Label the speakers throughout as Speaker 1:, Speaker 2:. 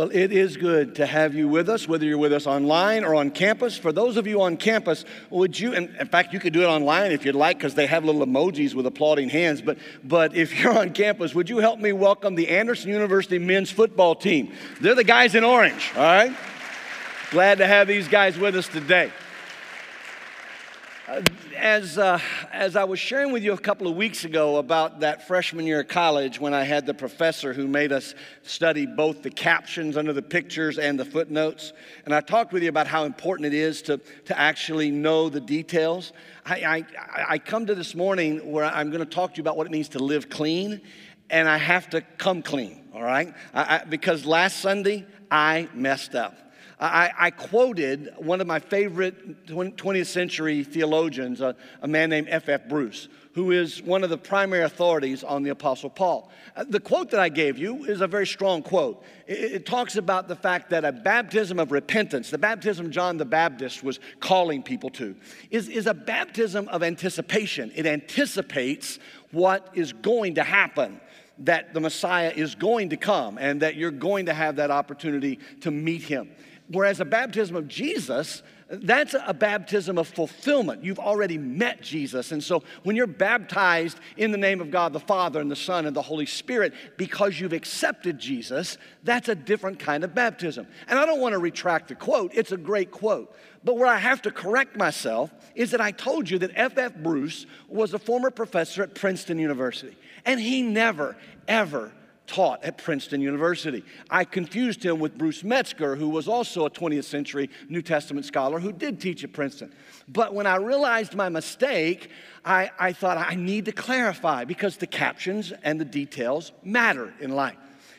Speaker 1: Well, it is good to have you with us, whether you're with us online or on campus. For those of you on campus, would you, and in fact, you could do it online if you'd like because they have little emojis with applauding hands. But, but if you're on campus, would you help me welcome the Anderson University men's football team? They're the guys in orange, all right? Glad to have these guys with us today as, uh, as I was sharing with you a couple of weeks ago about that freshman year of college when I had the professor who made us study both the captions under the pictures and the footnotes, and I talked with you about how important it is to, to actually know the details, I, I, I come to this morning where I'm going to talk to you about what it means to live clean, and I have to come clean, all right? I, I, because last Sunday, I messed up. I, I quoted one of my favorite 20th century theologians, a, a man named F.F. F. Bruce, who is one of the primary authorities on the Apostle Paul. Uh, the quote that I gave you is a very strong quote. It, it, talks about the fact that a baptism of repentance, the baptism John the Baptist was calling people to, is, is a baptism of anticipation. It anticipates what is going to happen that the Messiah is going to come and that you're going to have that opportunity to meet him. Whereas a baptism of Jesus, that's a baptism of fulfillment. You've already met Jesus. And so when you're baptized in the name of God the Father and the Son and the Holy Spirit because you've accepted Jesus, that's a different kind of baptism. And I don't want to retract the quote, it's a great quote. But where I have to correct myself is that I told you that F.F. Bruce was a former professor at Princeton University. And he never, ever taught at Princeton University. I confused him with Bruce Metzger, who was also a 20th century New Testament scholar who did teach at Princeton. But when I realized my mistake, I, I thought I need to clarify because the captions and the details matter in life.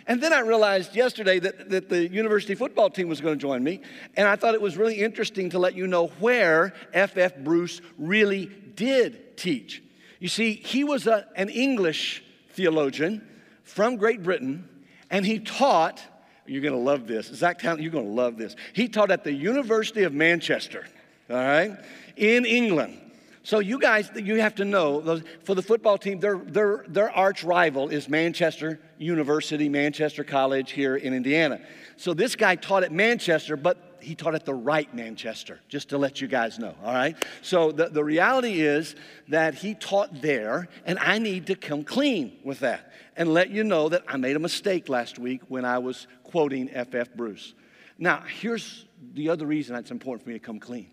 Speaker 1: And then I realized yesterday that, that the university football team was going to join me. And I thought it was really interesting to let you know where F.F. Bruce really did teach. You see, he was a, an English theologian from Great Britain, and he taught. You're going to love this. Zach Town, you're going to love this. He taught at the University of Manchester, all right, in England. So you guys, you have to know for the football team, their, their, their arch rival is Manchester University, Manchester College here in Indiana. So this guy taught at Manchester, but he taught at the right Manchester, just to let you guys know, all right? So the, the reality is that he taught there, and I need to come clean with that and let you know that I made a mistake last week when I was quoting F.F. F. Bruce. Now, here's the other reason that's important for me to come clean.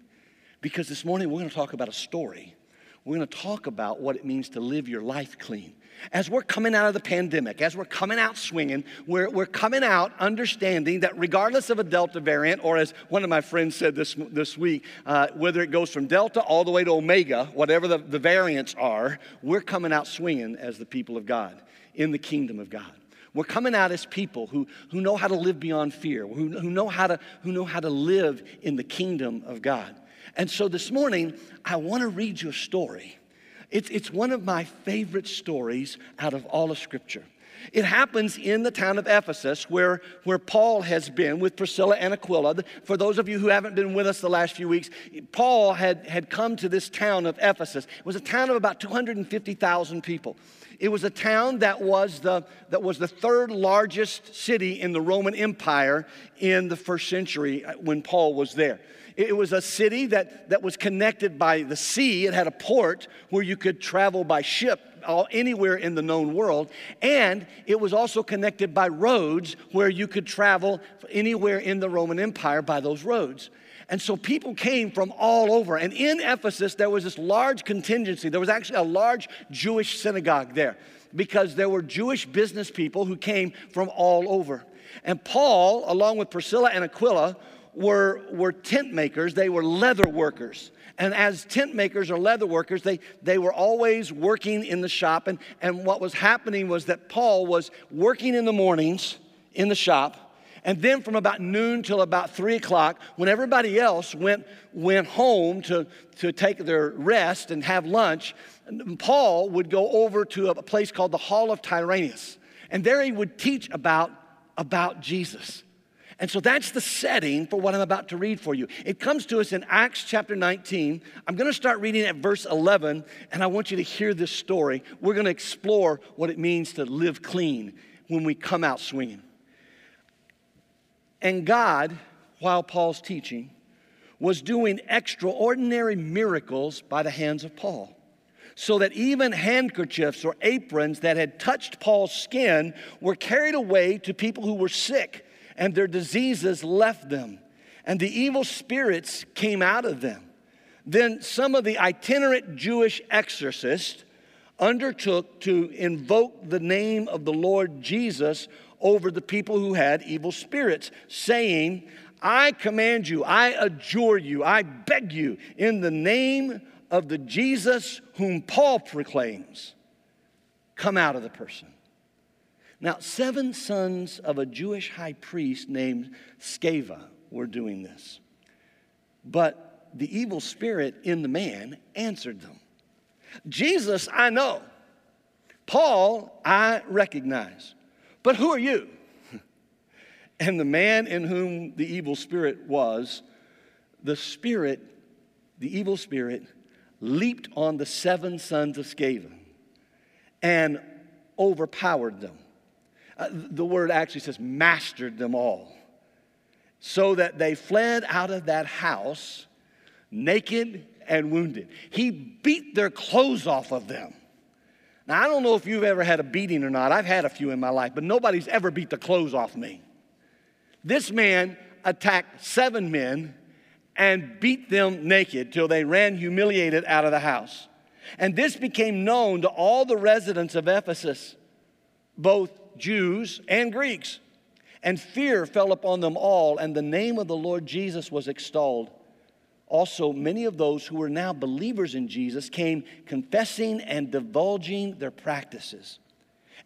Speaker 1: Because this morning we're going to talk about a story. We're going to talk about what it means to live your life clean. As we're coming out of the pandemic, as we're coming out swinging, we're, we're coming out understanding that regardless of a Delta variant, or as one of my friends said this, this week, uh, whether it goes from Delta all the way to Omega, whatever the, the variants are, we're coming out swinging as the people of God in the kingdom of God. We're coming out as people who, who know how to live beyond fear, who, who, know how to, who know how to live in the kingdom of God. And so this morning, I want to read you a story it's, it's one of my favorite stories out of all of Scripture. It happens in the town of Ephesus where, where Paul has been with Priscilla and Aquila. For those of you who haven't been with us the last few weeks, Paul had, had come to this town of Ephesus. It was a town of about 250,000 people. It was a town that was, the, that was the third largest city in the Roman Empire in the first century uh, when Paul was there. It was a city that, that was connected by the sea. It had a port where you could travel by ship all, anywhere in the known world. And it was also connected by roads where you could travel anywhere in the Roman Empire by those roads. And so people came from all over. And in Ephesus, there was this large contingency. There was actually a large Jewish synagogue there because there were Jewish business people who came from all over. And Paul, along with Priscilla and Aquila, were, were tent makers, they were leather workers. And as tent makers or leather workers, they, they were always working in the shop. And, and what was happening was that Paul was working in the mornings in the shop. And then from about noon till about three o'clock, when everybody else went, went home to, to take their rest and have lunch, Paul would go over to a place called the Hall of Tyrannus. And there he would teach about, about Jesus. And so that's the setting for what I'm about to read for you. It comes to us in Acts chapter 19. I'm going to start reading at verse 11, and I want you to hear this story. We're going to explore what it means to live clean when we come out swinging. And God, while Paul's teaching, was doing extraordinary miracles by the hands of Paul. So that even handkerchiefs or aprons that had touched Paul's skin were carried away to people who were sick, and their diseases left them, and the evil spirits came out of them. Then some of the itinerant Jewish exorcists undertook to invoke the name of the Lord Jesus over the people who had evil spirits, saying, I command you, I adjure you, I beg you, in the name of the Jesus whom Paul proclaims, come out of the person. Now, seven sons of a Jewish high priest named Sceva were doing this. But the evil spirit in the man answered them Jesus, I know. Paul, I recognize. But who are you? And the man in whom the evil spirit was, the spirit, the evil spirit, leaped on the seven sons of Sceva and overpowered them. Uh, the word actually says mastered them all, so that they fled out of that house naked and wounded. He beat their clothes off of them. Now, I don't know if you've ever had a beating or not. I've had a few in my life, but nobody's ever beat the clothes off me. This man attacked seven men and beat them naked till they ran humiliated out of the house. And this became known to all the residents of Ephesus, both Jews and Greeks. And fear fell upon them all, and the name of the Lord Jesus was extolled. Also, many of those who were now believers in Jesus came confessing and divulging their practices.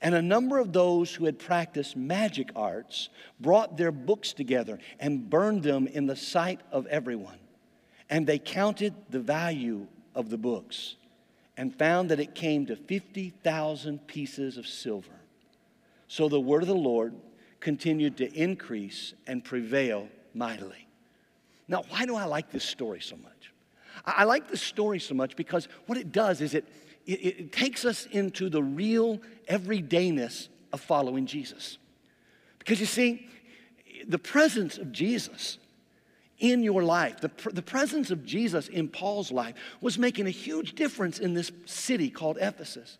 Speaker 1: And a number of those who had practiced magic arts brought their books together and burned them in the sight of everyone. And they counted the value of the books and found that it came to 50,000 pieces of silver. So the word of the Lord continued to increase and prevail mightily. Now, why do I like this story so much? I like this story so much because what it does is it it, it takes us into the real everydayness of following Jesus. Because you see, the presence of Jesus in your life, the, the presence of Jesus in Paul's life was making a huge difference in this city called Ephesus.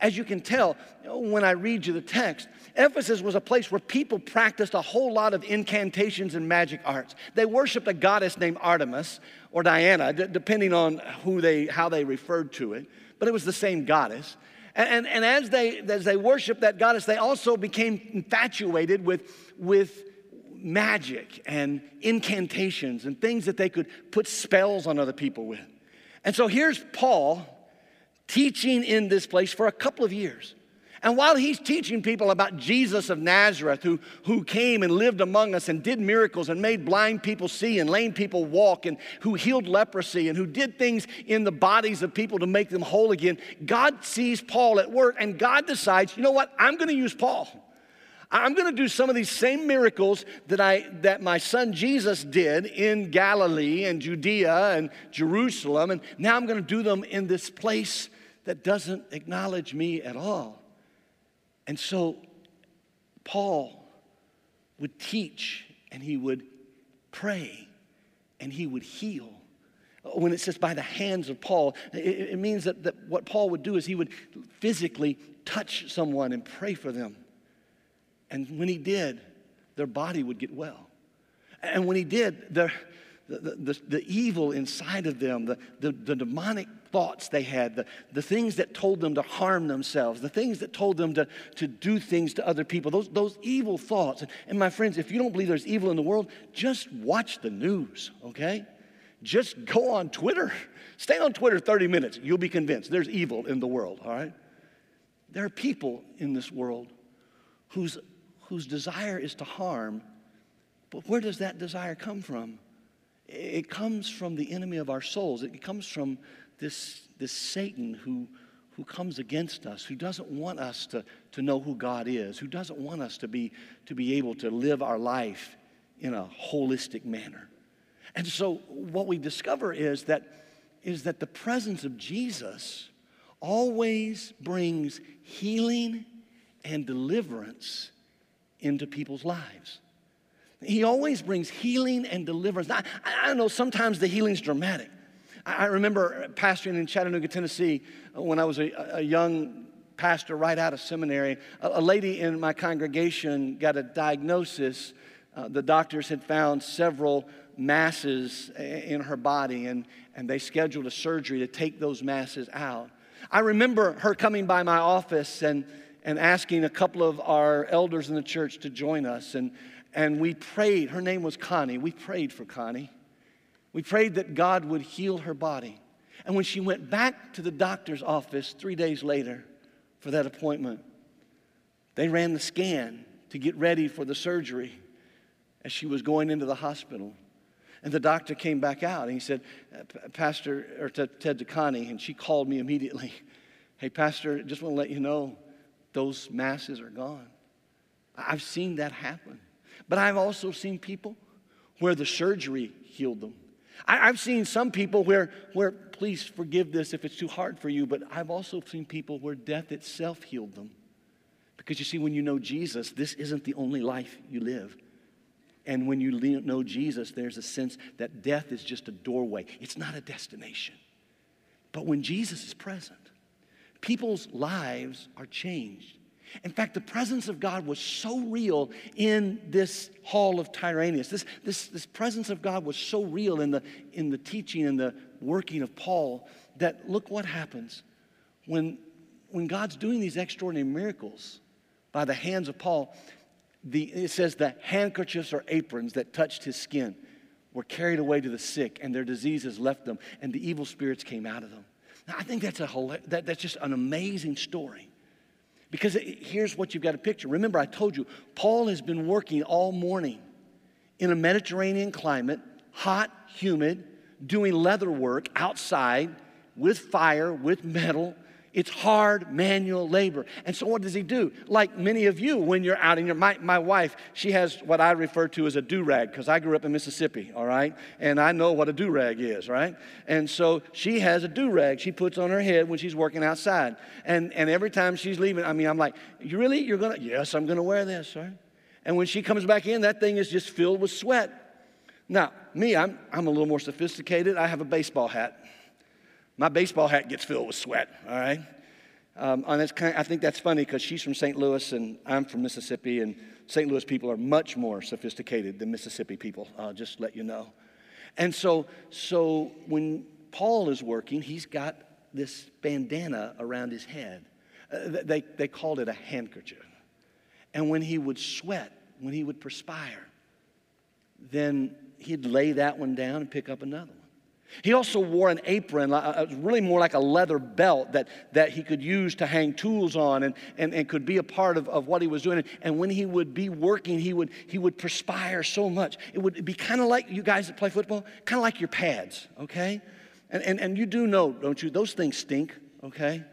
Speaker 1: As you can tell when I read you the text, Ephesus was a place where people practiced a whole lot of incantations and magic arts. They worshiped a goddess named Artemis or Diana, d- depending on who they, how they referred to it but it was the same goddess. And, and, and as, they, as they worshiped that goddess, they also became infatuated with, with magic and incantations and things that they could put spells on other people with. And so here's Paul teaching in this place for a couple of years. And while he's teaching people about Jesus of Nazareth, who, who came and lived among us and did miracles and made blind people see and lame people walk and who healed leprosy and who did things in the bodies of people to make them whole again, God sees Paul at work and God decides, you know what, I'm to use Paul. I'm going to do some of these same miracles that, I, that my son Jesus did in Galilee and Judea and Jerusalem, and now I'm going to do them in this place that doesn't acknowledge me at all. And so Paul would teach and he would pray and he would heal. When it says by the hands of Paul, it, it means that, that what Paul would do is he would physically touch someone and pray for them. And when he did, their body would get well. And when he did, their, the, the, the, evil inside of them, the, the, the demonic thoughts they had, the, the things that told them to harm themselves, the things that told them to, to do things to other people, those, those evil thoughts. And, my friends, if you don't believe there's evil in the world, just watch the news, okay? Just go on Twitter. Stay on Twitter 30 minutes. You'll be convinced there's evil in the world, all right? There are people in this world whose, whose desire is to harm, but where does that desire come from? It comes from the enemy of our souls. It comes from this, this Satan who, who comes against us, who doesn't want us to, to know who God is, who doesn't want us to be, to be able to live our life in a holistic manner. And so what we discover is that, is that the presence of Jesus always brings healing and deliverance into people's lives. He always brings healing and deliverance. I, I don't know sometimes the healing's dramatic. I, I remember pastoring in Chattanooga, Tennessee, uh, when I was a, a young pastor right out of seminary. A, a, lady in my congregation got a diagnosis. Uh, the doctors had found several masses in her body, and, and they scheduled a surgery to take those masses out. I remember her coming by my office and, and asking a couple of our elders in the church to join us. And, and we prayed. Her name was Connie. We prayed for Connie. We prayed that God would heal her body. And when she went back to the doctor's office three days later for that appointment, they ran the scan to get ready for the surgery as she was going into the hospital. And the doctor came back out and he said, uh, Pastor, or Ted to Connie, and she called me immediately. Hey, Pastor, just want to let you know those masses are gone. I've seen that happen. But I've also seen people where the surgery healed them. I, have seen some people where, where, please forgive this if it's too hard for you, but I've also seen people where death itself healed them. Because you see, when you know Jesus, this isn't the only life you live. And when you know Jesus, there's a sense that death is just a doorway, it's not a destination. But when Jesus is present, people's lives are changed. In fact, the presence of God was so real in this hall of Tyrannus. This, this, this presence of God was so real in the, in the teaching and the working of Paul that look what happens when, when God's doing these extraordinary miracles by the hands of Paul the, it says the handkerchiefs or aprons that touched his skin were carried away to the sick and their diseases left them and the evil spirits came out of them. Now, I think that's, a, that, that's just an amazing story. Because here's what you've got to picture. Remember, I told you, Paul has been working all morning in a Mediterranean climate, hot, humid, doing leather work outside with fire, with metal, it's hard manual labor. And so, what does he do? Like many of you, when you're out in your, my, my wife, she has what I refer to as a do rag, because I grew up in Mississippi, all right? And I know what a do rag is, right? And so, she has a do rag she puts on her head when she's working outside. And, and every time she's leaving, I mean, I'm like, you really? You're gonna? Yes, I'm gonna wear this, right? And when she comes back in, that thing is just filled with sweat. Now, me, I'm, I'm a little more sophisticated. I have a baseball hat. My baseball hat gets filled with sweat, all right? Um, and that's kind of, I think that's funny because she's from St. Louis and I'm from Mississippi, and St. Louis people are much more sophisticated than Mississippi people, I'll just let you know. And so, so when Paul is working, he's got this bandana around his head. Uh, they, they called it a handkerchief. And when he would sweat, when he would perspire, then he'd lay that one down and pick up another one. He also wore an apron, uh, uh, really more like a leather belt that, that he could use to hang tools on and, and, and could be a part of, of what he was doing. And when he would be working, he would, he would perspire so much. It would be kind of like you guys that play football, kind of like your pads, okay? And, and, and you do know, don't you? Those things stink, okay?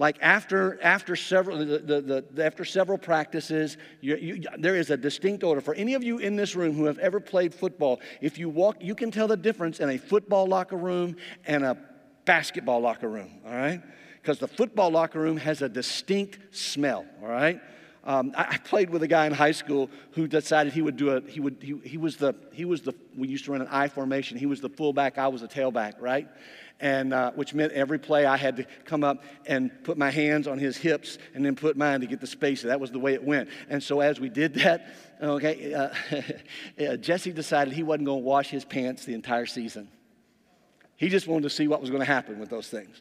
Speaker 1: Like after, after, several, the, the, the, after several practices, you, you, there is a distinct order. For any of you in this room who have ever played football, if you walk, you can tell the difference in a football locker room and a basketball locker room, all right? Because the football locker room has a distinct smell, all right? Um, I, I, played with a guy in high school who decided he would do a, he would, he, he was the, he was the, we used to run an I formation. He was the fullback, I was the tailback, right? And uh, which meant every play I had to come up and put my hands on his hips and then put mine to get the space. That was the way it went. And so as we did that, okay, uh, Jesse decided he wasn't going to wash his pants the entire season. He just wanted to see what was going to happen with those things.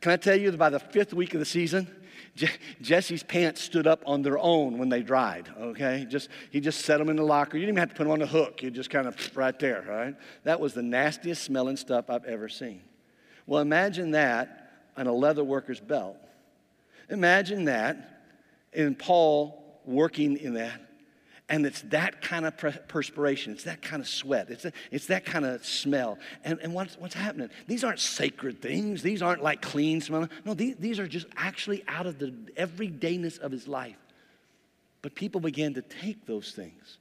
Speaker 1: Can I tell you that by the fifth week of the season, Je- Jesse's pants stood up on their own when they dried, okay? Just, he just set them in the locker. You didn't even have to put them on the hook. You just kind of right there, right? That was the nastiest smelling stuff I've ever seen. Well, imagine that on a leather worker's belt. Imagine that in Paul working in that. And it's that kind of perspiration. It's that kind of sweat. It's, a, it's that kind of smell. And, and what's, what's happening? These aren't sacred things. These aren't like clean smell. No, these, these are just actually out of the everydayness of his life. But people began to take those things.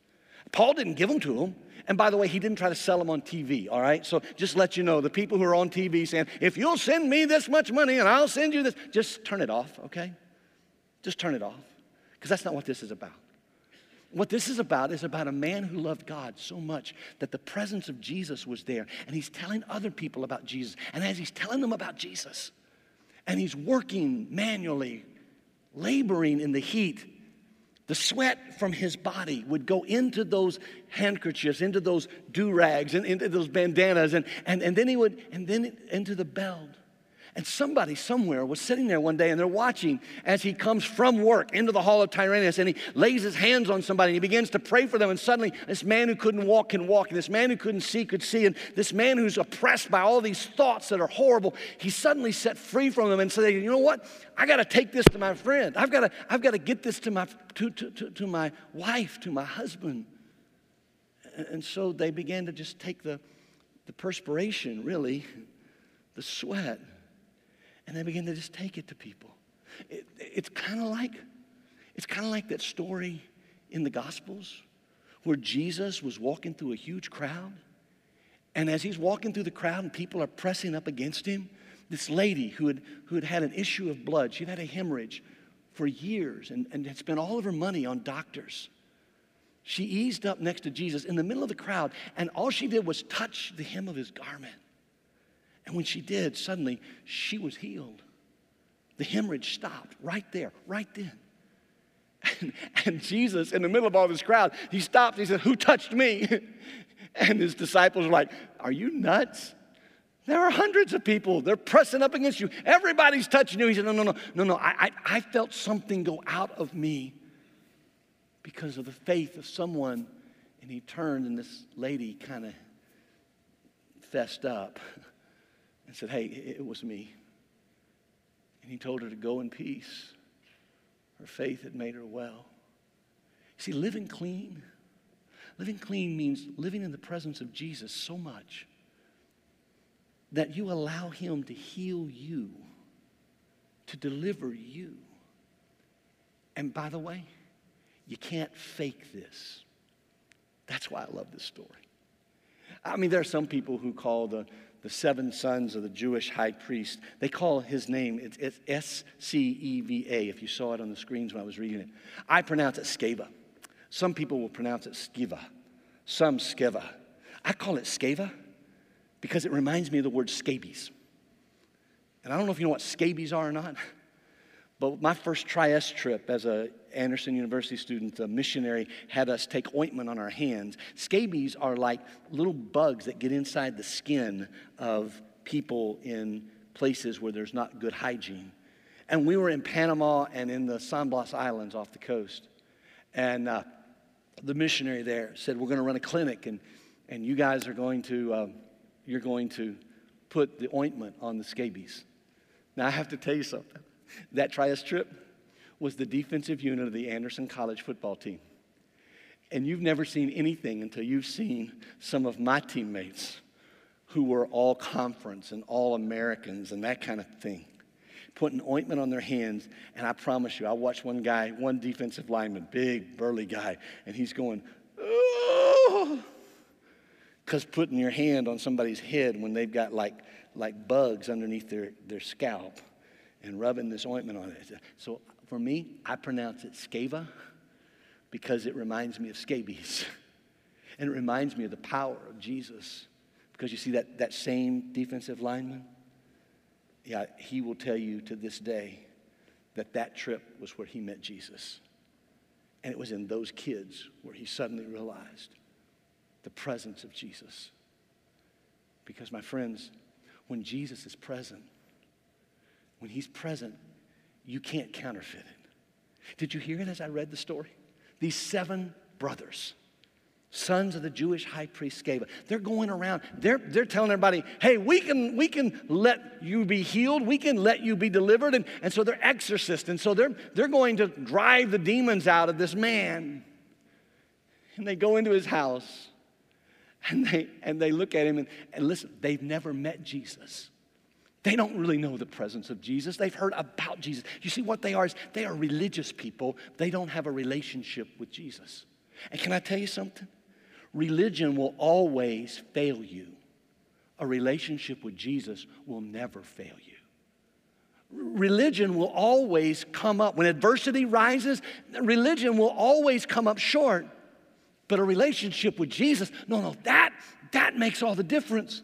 Speaker 1: Paul didn't give them to them. And by the way, he didn't try to sell them on TV, all right? So just let you know the people who are on TV saying, if you'll send me this much money and I'll send you this, just turn it off, okay? Just turn it off. Because that's not what this is about. What this is about is about a man who loved God so much that the presence of Jesus was there. And he's telling other people about Jesus. And as he's telling them about Jesus, and he's working manually, laboring in the heat, the sweat from his body would go into those handkerchiefs, into those do rags, and into those bandanas, and, and, and then he would, and then into the belt. And somebody somewhere was sitting there one day and they're watching as he comes from work into the hall of Tyrannus and he lays his hands on somebody and he begins to pray for them. And suddenly, this man who couldn't walk can walk, and this man who couldn't see could see, and this man who's oppressed by all these thoughts that are horrible, he's suddenly set free from them and said, You know what? I got to take this to my friend. I've got to, I've got to get this to my, to, to, to, to my wife, to my husband. And so they began to just take the, the perspiration, really, the sweat and they begin to just take it to people. It, it's kind of like it's kind of like that story in the Gospels where Jesus was walking through a huge crowd, and as he's walking through the crowd and people are pressing up against him, this lady who had who had had an issue of blood, she'd had a hemorrhage for years and, and had spent all of her money on doctors. She eased up next to Jesus in the middle of the crowd, and all she did was touch the hem of his garment. And when she did, suddenly she was healed. The hemorrhage stopped right there, right then. And, and, Jesus, in the middle of all this crowd, he stopped. He said, Who touched me? And his disciples were like, Are you nuts? There are hundreds of people. They're pressing up against you. Everybody's touching you. He said, No, no, no, no, no. I, I, I felt something go out of me because of the faith of someone. And he turned, and this lady kind of fessed up and said, Hey, it was me. And he told her to go in peace. Her faith had made her well. See, living clean, living clean means living in the presence of Jesus so much that you allow him to heal you, to deliver you. And by the way, you can't fake this. That's why I love this story. I mean, there are some people who call the, the seven sons of the Jewish high priest. They call his name, it's S C E V A, if you saw it on the screens when I was reading it. I pronounce it Skeva. Some people will pronounce it Skiva, some Skeva. I call it Skeva because it reminds me of the word scabies. And I don't know if you know what scabies are or not, but my first Tri-S trip as a Anderson University student, a missionary, had us take ointment on our hands. Scabies are like little bugs that get inside the skin of people in places where there's not good hygiene. And we were in Panama and in the San Blas Islands off the coast. And uh, the missionary there said, We're going to run a clinic, and, and you guys are going to, um, you're going to put the ointment on the scabies. Now, I have to tell you something. That Tri-S trip, was the defensive unit of the Anderson College football team. And you've never seen anything until you've seen some of my teammates who were all conference and all Americans and that kind of thing, putting ointment on their hands. And I promise you, I watched one guy, one defensive lineman, big, burly guy, and he's going, because putting your hand on somebody's head when they've got like, like bugs underneath their, their scalp and rubbing this ointment on it. So for me, I pronounce it scava because it reminds me of scabies. And it reminds me of the power of Jesus. Because you see that, that same defensive lineman? Yeah, he will tell you to this day that that trip was where he met Jesus. And it was in those kids where he suddenly realized the presence of Jesus. Because, my friends, when Jesus is present, when he's present, you can't counterfeit it. Did you hear it as I read the story? These seven brothers, sons of the Jewish high priest Sceva, they're going around, they're, they're telling everybody, hey, we can, we can let you be healed, we can let you be delivered. And, and so they're exorcists, and so they're, they're going to drive the demons out of this man. And they go into his house and they, and they look at him and, and listen, they've never met Jesus. They don't really know the presence of Jesus. They've heard about Jesus. You see, what they are is they are religious people. They don't have a relationship with Jesus. And can I tell you something? Religion will always fail you. A relationship with Jesus will never fail you. religion will always come up. When adversity rises, religion will always come up short. But a relationship with Jesus, no, no, that, that makes all the difference.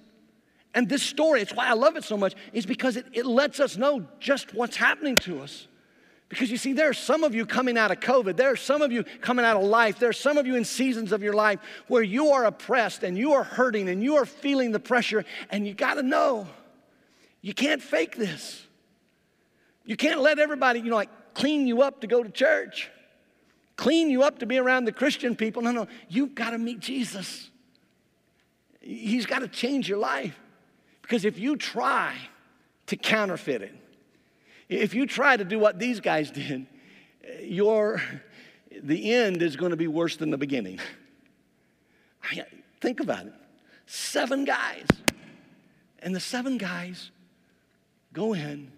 Speaker 1: And this story, it's why I love it so much, is because it, it lets us know just what's happening to us. Because you see, there are some of you coming out of COVID. There are some of you coming out of life. There are some of you in seasons of your life where you are oppressed and you are hurting and you are feeling the pressure. And you got to know you can't fake this. You can't let everybody, you know, like clean you up to go to church, clean you up to be around the Christian people. No, no, you've got to meet Jesus. He's got to change your life. Because if you try to counterfeit it, if you try to do what these guys did, your, the end is going to be worse than the beginning. I, Think about it. Seven guys. And the seven guys go in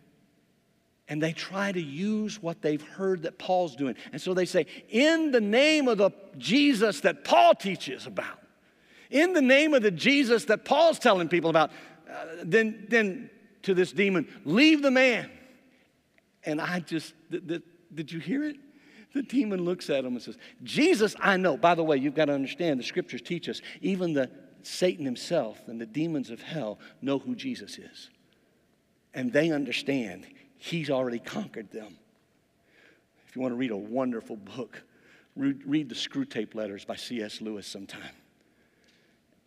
Speaker 1: and they try to use what they've heard that Paul's doing. And so they say, in the name of the Jesus that Paul teaches about, in the name of the Jesus that Paul's telling people about, then, then to this demon, leave the man. And I just, th- th- did you hear it? The demon looks at him and says, Jesus, I know. By the way, you've got to understand the scriptures teach us, even the Satan himself and the demons of hell know who Jesus is. And they understand he's already conquered them. If you want to read a wonderful book, read, the Screwtape Letters by C.S. Lewis sometime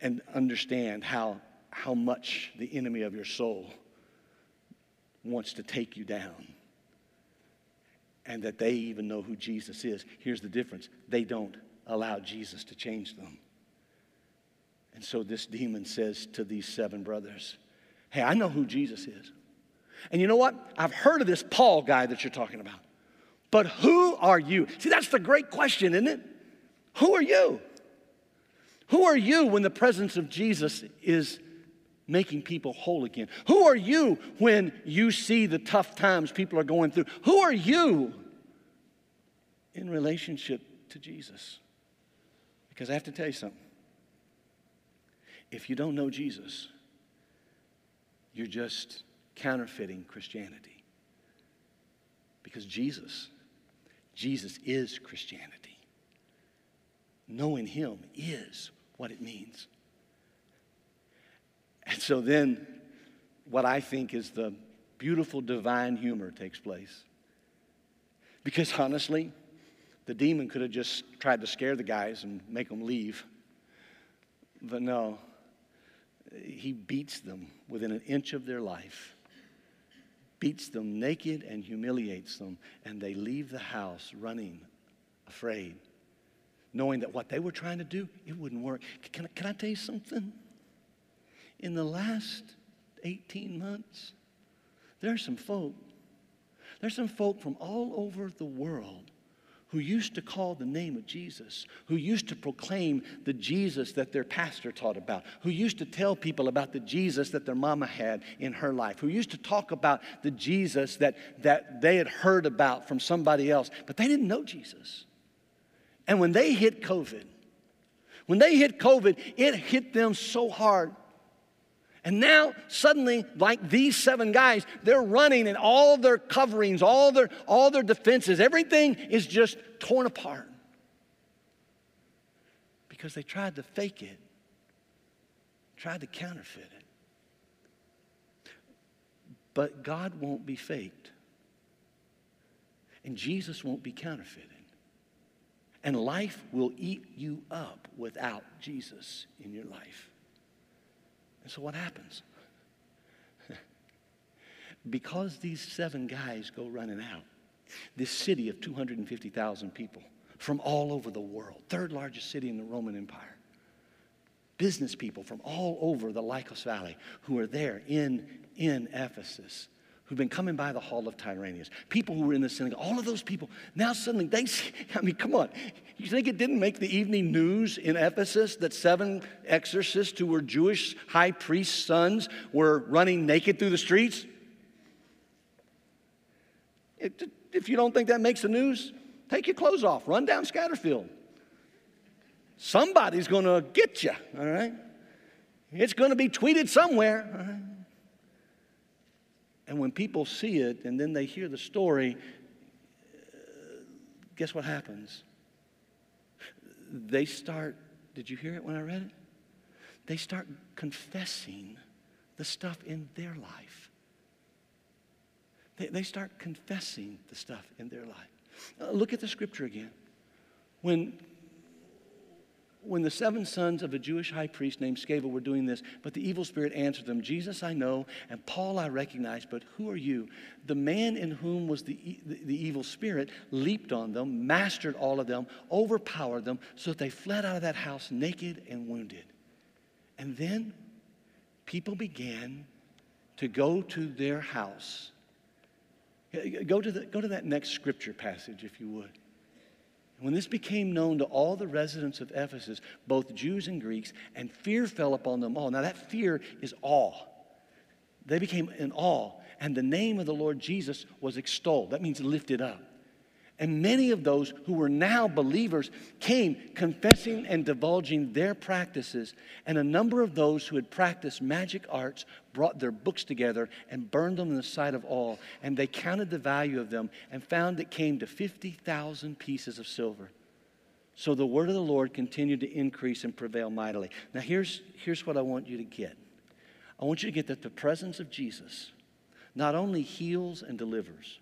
Speaker 1: and understand how, how much the enemy of your soul wants to take you down and that they even know who Jesus is. Here's the difference they don't allow Jesus to change them. And so this demon says to these seven brothers, Hey, I know who Jesus is. And you know what? I've heard of this Paul guy that you're talking about. But who are you? See, that's the great question, isn't it? Who are you? Who are you when the presence of Jesus is making people whole again? Who are you when you see the tough times people are going through? Who are you in relationship to Jesus? Because I have to tell you something. If you don't know Jesus, you're just counterfeiting Christianity. Because Jesus, Jesus is Christianity. Knowing Him is what it means. And so then, what I think is the beautiful divine humor takes place. Because honestly, the demon could have just tried to scare the guys and make them leave. But no, he beats them within an inch of their life, beats them naked and humiliates them, and they leave the house running, afraid, knowing that what they were trying to do, it wouldn't work. Can, can I tell you something? In the last 18 months, there's some folk, there's some folk from all over the world who used to call the name of Jesus, who used to proclaim the Jesus that their pastor taught about, who used to tell people about the Jesus that their mama had in her life, who used to talk about the Jesus that, that they had heard about from somebody else, but they didn't know Jesus. And when they hit COVID, when they hit COVID, it hit them so hard and now, suddenly, like these seven guys, they're running and all their coverings, all their, all their defenses, everything is just torn apart. Because they tried to fake it, tried to counterfeit it. But God won't be faked, and Jesus won't be counterfeited. And life will eat you up without Jesus in your life. And so what happens? because these seven guys go running out, this city of 250,000 people from all over the world, third largest city in the Roman Empire, business people from all over the Lycus Valley who are there in, in Ephesus who've been coming by the hall of Tyrannus, people who were in the synagogue, all of those people, now suddenly they see, I mean, come on. You think it didn't make the evening news in Ephesus that seven exorcists who were Jewish high priest's sons were running naked through the streets? if you don't think that makes the news, take your clothes off, run down Scatterfield. Somebody's to get you, all right? It's to be tweeted somewhere. And when people see it and then they hear the story, guess what happens? They start, did you hear it when I read it? They start confessing the stuff in their life. They, they start confessing the stuff in their life. Uh, look at the scripture again. When when the seven sons of a Jewish high priest named Sceva were doing this, but the evil spirit answered them, Jesus I know, and Paul I recognize, but who are you? The man in whom was the, the, the, evil spirit leaped on them, mastered all of them, overpowered them, so that they fled out of that house naked and wounded. And then people began to go to their house. Go to, the, go to that next scripture passage, if you would. When this became known to all the residents of Ephesus, both Jews and Greeks, and fear fell upon them all. Now, that fear is awe. They became in awe, and the name of the Lord Jesus was extolled. That means lifted up. And many of those who were now believers came confessing and divulging their practices. And a number of those who had practiced magic arts brought their books together and burned them in the sight of all. And they counted the value of them and found it came to 50,000 pieces of silver. So the word of the Lord continued to increase and prevail mightily. Now, here's, here's what I want you to get I want you to get that the presence of Jesus not only heals and delivers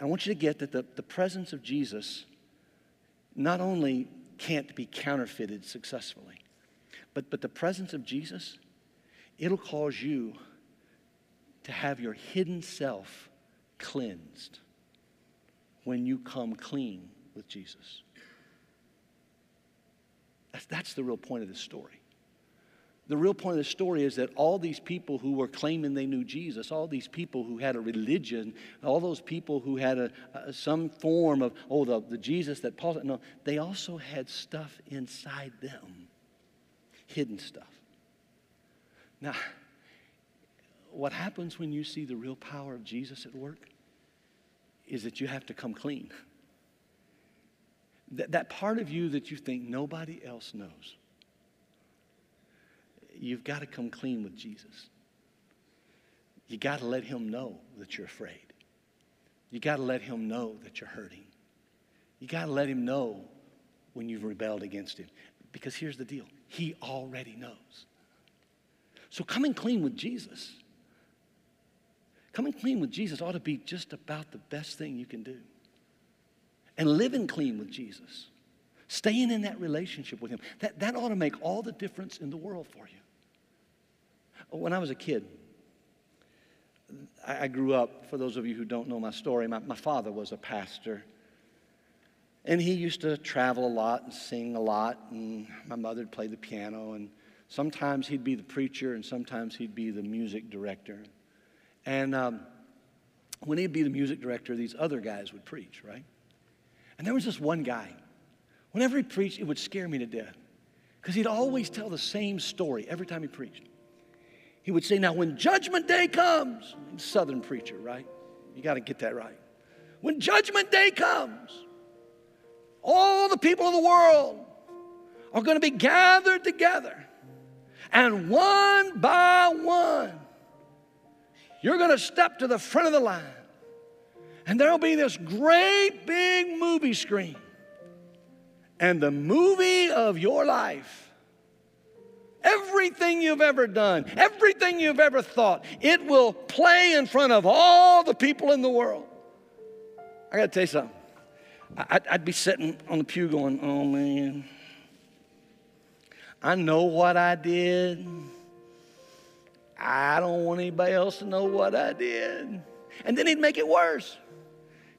Speaker 1: I want you to get that the, the presence of Jesus not only can't be counterfeited successfully, but, but the presence of Jesus, it'll cause you to have your hidden self cleansed when you come clean with Jesus. That's, that's the real point of this story. The real point of the story is that all these people who were claiming they knew Jesus, all these people who had a religion, all those people who had a, a some form of, oh, the, the Jesus that Paul no, they also had stuff inside them, hidden stuff. Now, what happens when you see the real power of Jesus at work is that you have to come clean. That, that part of you that you think nobody else knows you've got to come clean with Jesus. You got to let him know that you're afraid. You got to let him know that you're hurting. You got to let him know when you've rebelled against him. Because here's the deal he already knows. So coming clean with Jesus, coming clean with Jesus ought to be just about the best thing you can do. And living clean with Jesus, staying in that relationship with him, that, that ought to make all the difference in the world for you. When I was a kid, I grew up, for those of you who don't know my story, my, my father was a pastor. And he used to travel a lot and sing a lot, and my mother would play the piano, and sometimes he'd be the preacher, and sometimes he'd be the music director. And um, when he'd be the music director, these other guys would preach, right? And there was this one guy. Whenever he preached, it would scare me to death because he'd always tell the same story every time he preached. He would say, Now, when judgment day comes, Southern preacher, right? You got to get that right. When judgment day comes, all the people of the world are going to be gathered together. And one by one, you're going to step to the front of the line. And there'll be this great big movie screen. And the movie of your life Everything you've ever done, everything you've ever thought, it will play in front of all the people in the world. I got to tell you something. I'd, I'd be sitting on the pew going, oh man, I know what I did. I don't want anybody else to know what I did. And then he'd make it worse.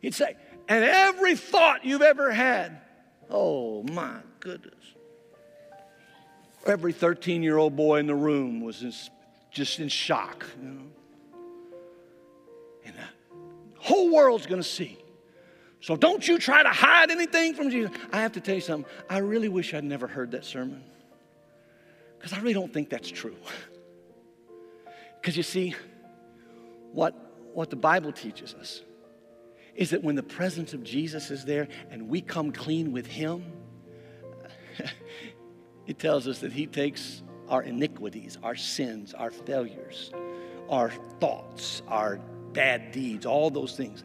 Speaker 1: He'd say, and every thought you've ever had, oh my goodness. Every 13 year old boy in the room was just in shock. You know? And the whole world's going to see. So don't you try to hide anything from Jesus. I have to tell you something. I really wish I'd never heard that sermon because I really don't think that's true. Because you see, what, what the Bible teaches us is that when the presence of Jesus is there and we come clean with Him, it tells us that He takes our iniquities, our sins, our failures, our thoughts, our bad deeds, all those things.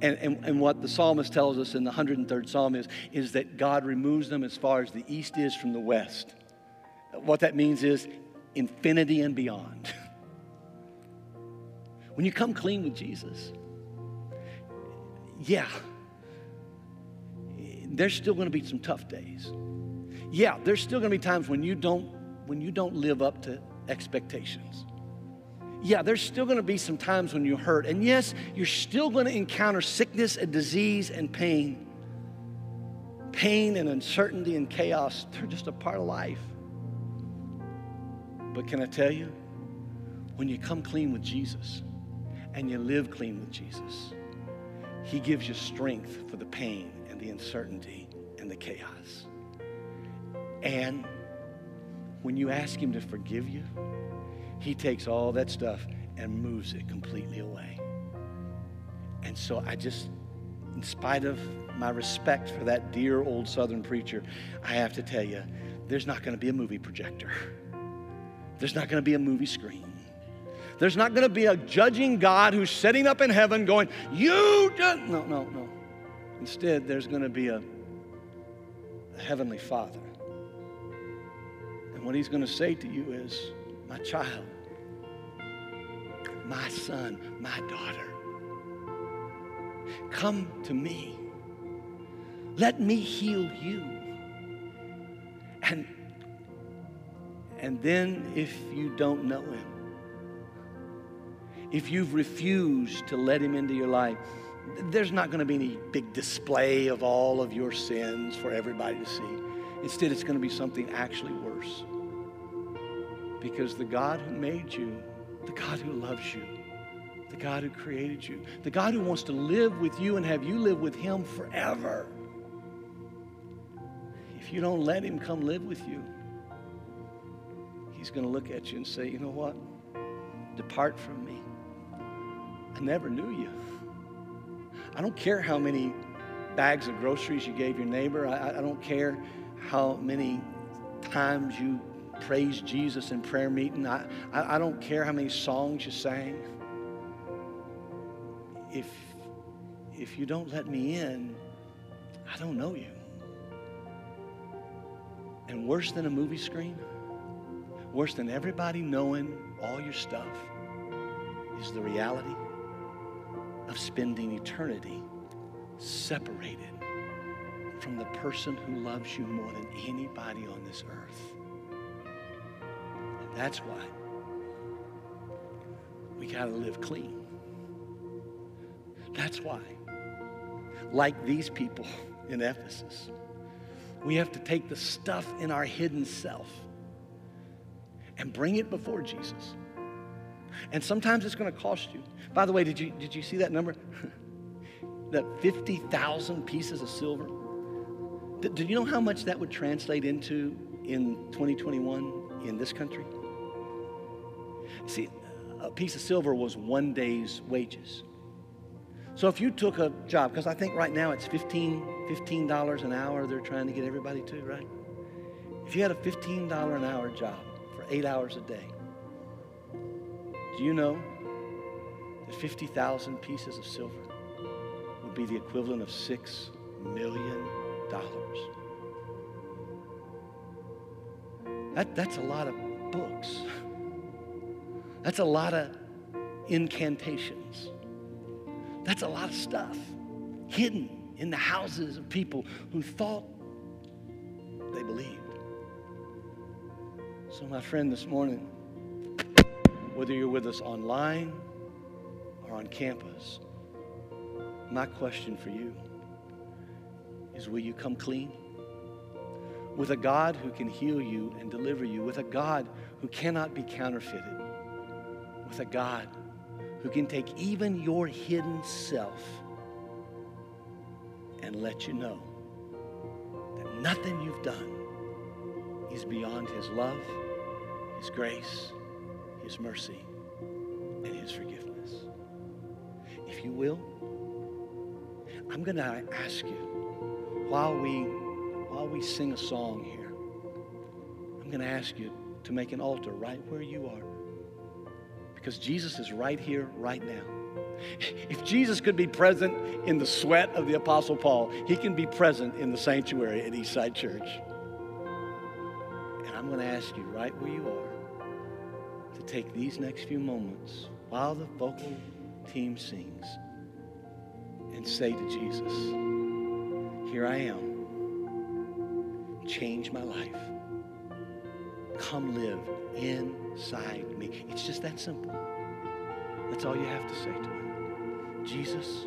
Speaker 1: And, and, and what the psalmist tells us in the 103rd psalm is, is that God removes them as far as the east is from the west. What that means is infinity and beyond. when you come clean with Jesus, yeah, there's still going to be some tough days. Yeah, there's still going to be times when you don't when you don't live up to expectations. Yeah, there's still going to be some times when you hurt. And yes, you're still going to encounter sickness and disease and pain. Pain and uncertainty and chaos, they're just a part of life. But can I tell you, when you come clean with Jesus and you live clean with Jesus, He gives you strength for the pain and the uncertainty and the chaos. And when you ask Him to forgive you, He takes all that stuff and moves it completely away. And so I just, in spite of my respect for that dear old Southern preacher, I have to tell you, there's not going to be a movie projector. There's not going to be a movie screen. There's not going to be a judging God who's sitting up in heaven going, You just. No, no, no. Instead, there's going to be a, a heavenly Father and what he's going to say to you is, My child, my son, my daughter, come to me. Let me heal you. And, and then, if you don't know him, if you've refused to let him into your life, there's not going to be any big display of all of your sins for everybody to see. Instead, it's going to be something actually worse. Because the God who made you, the God who loves you, the God who created you, the God who wants to live with you and have you live with Him forever, if you don't let Him come live with you, He's going to look at you and say, You know what? Depart from me. I never knew you. I don't care how many bags of groceries you gave your neighbor. I, I don't care how many times you praise Jesus in prayer meeting. I, I, I don't care how many songs you sang. If, if you don't let me in, I don't know you. And worse than a movie screen, worse than everybody knowing all your stuff, is the reality of spending eternity separated from the person who loves you more than anybody on this earth. That's why we got to live clean. That's why, like these people in Ephesus, we have to take the stuff in our hidden self and bring it before Jesus. And sometimes it's going to cost you. By the way, did you, did you see that number? that 50,000 pieces of silver? Did you know how much that would translate into in 2021 in this country? See, a piece of silver was one day's wages. So if you took a job, because I think right now it's 15 $15 an hour they're trying to get everybody to, right? If you had a $15 an hour job for eight hours a day, do you know that 50,000 pieces of silver would be the equivalent of $6 million? That, that's a lot of books. That's a lot of incantations. That's a lot of stuff hidden in the houses of people who thought they believed. So, my friend, this morning, whether you're with us online or on campus, my question for you is will you come clean? With a God who can heal you and deliver you, with a God who cannot be counterfeited with a God who can take even your hidden self and let you know that nothing you've done is beyond His love, His grace, His mercy, and His forgiveness. If you will, I'm going to ask you while we while we sing a song here, I'm going to ask you to make an altar right where you are Because Jesus is right here, right now. If Jesus could be present in the sweat of the Apostle Paul, he can be present in the sanctuary at Eastside Church. And I'm going to ask you right where you are to take these next few moments while the vocal team sings and say to Jesus, Here I am. Change my life. Come live inside me. It's just that simple. That's all you have to say to him. Jesus,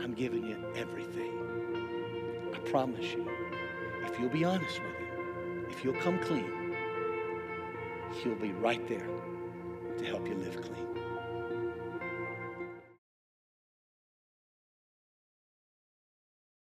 Speaker 1: I'm giving you everything. I promise you, if you'll be honest with him, if you'll come clean, he'll be right there to help you live clean.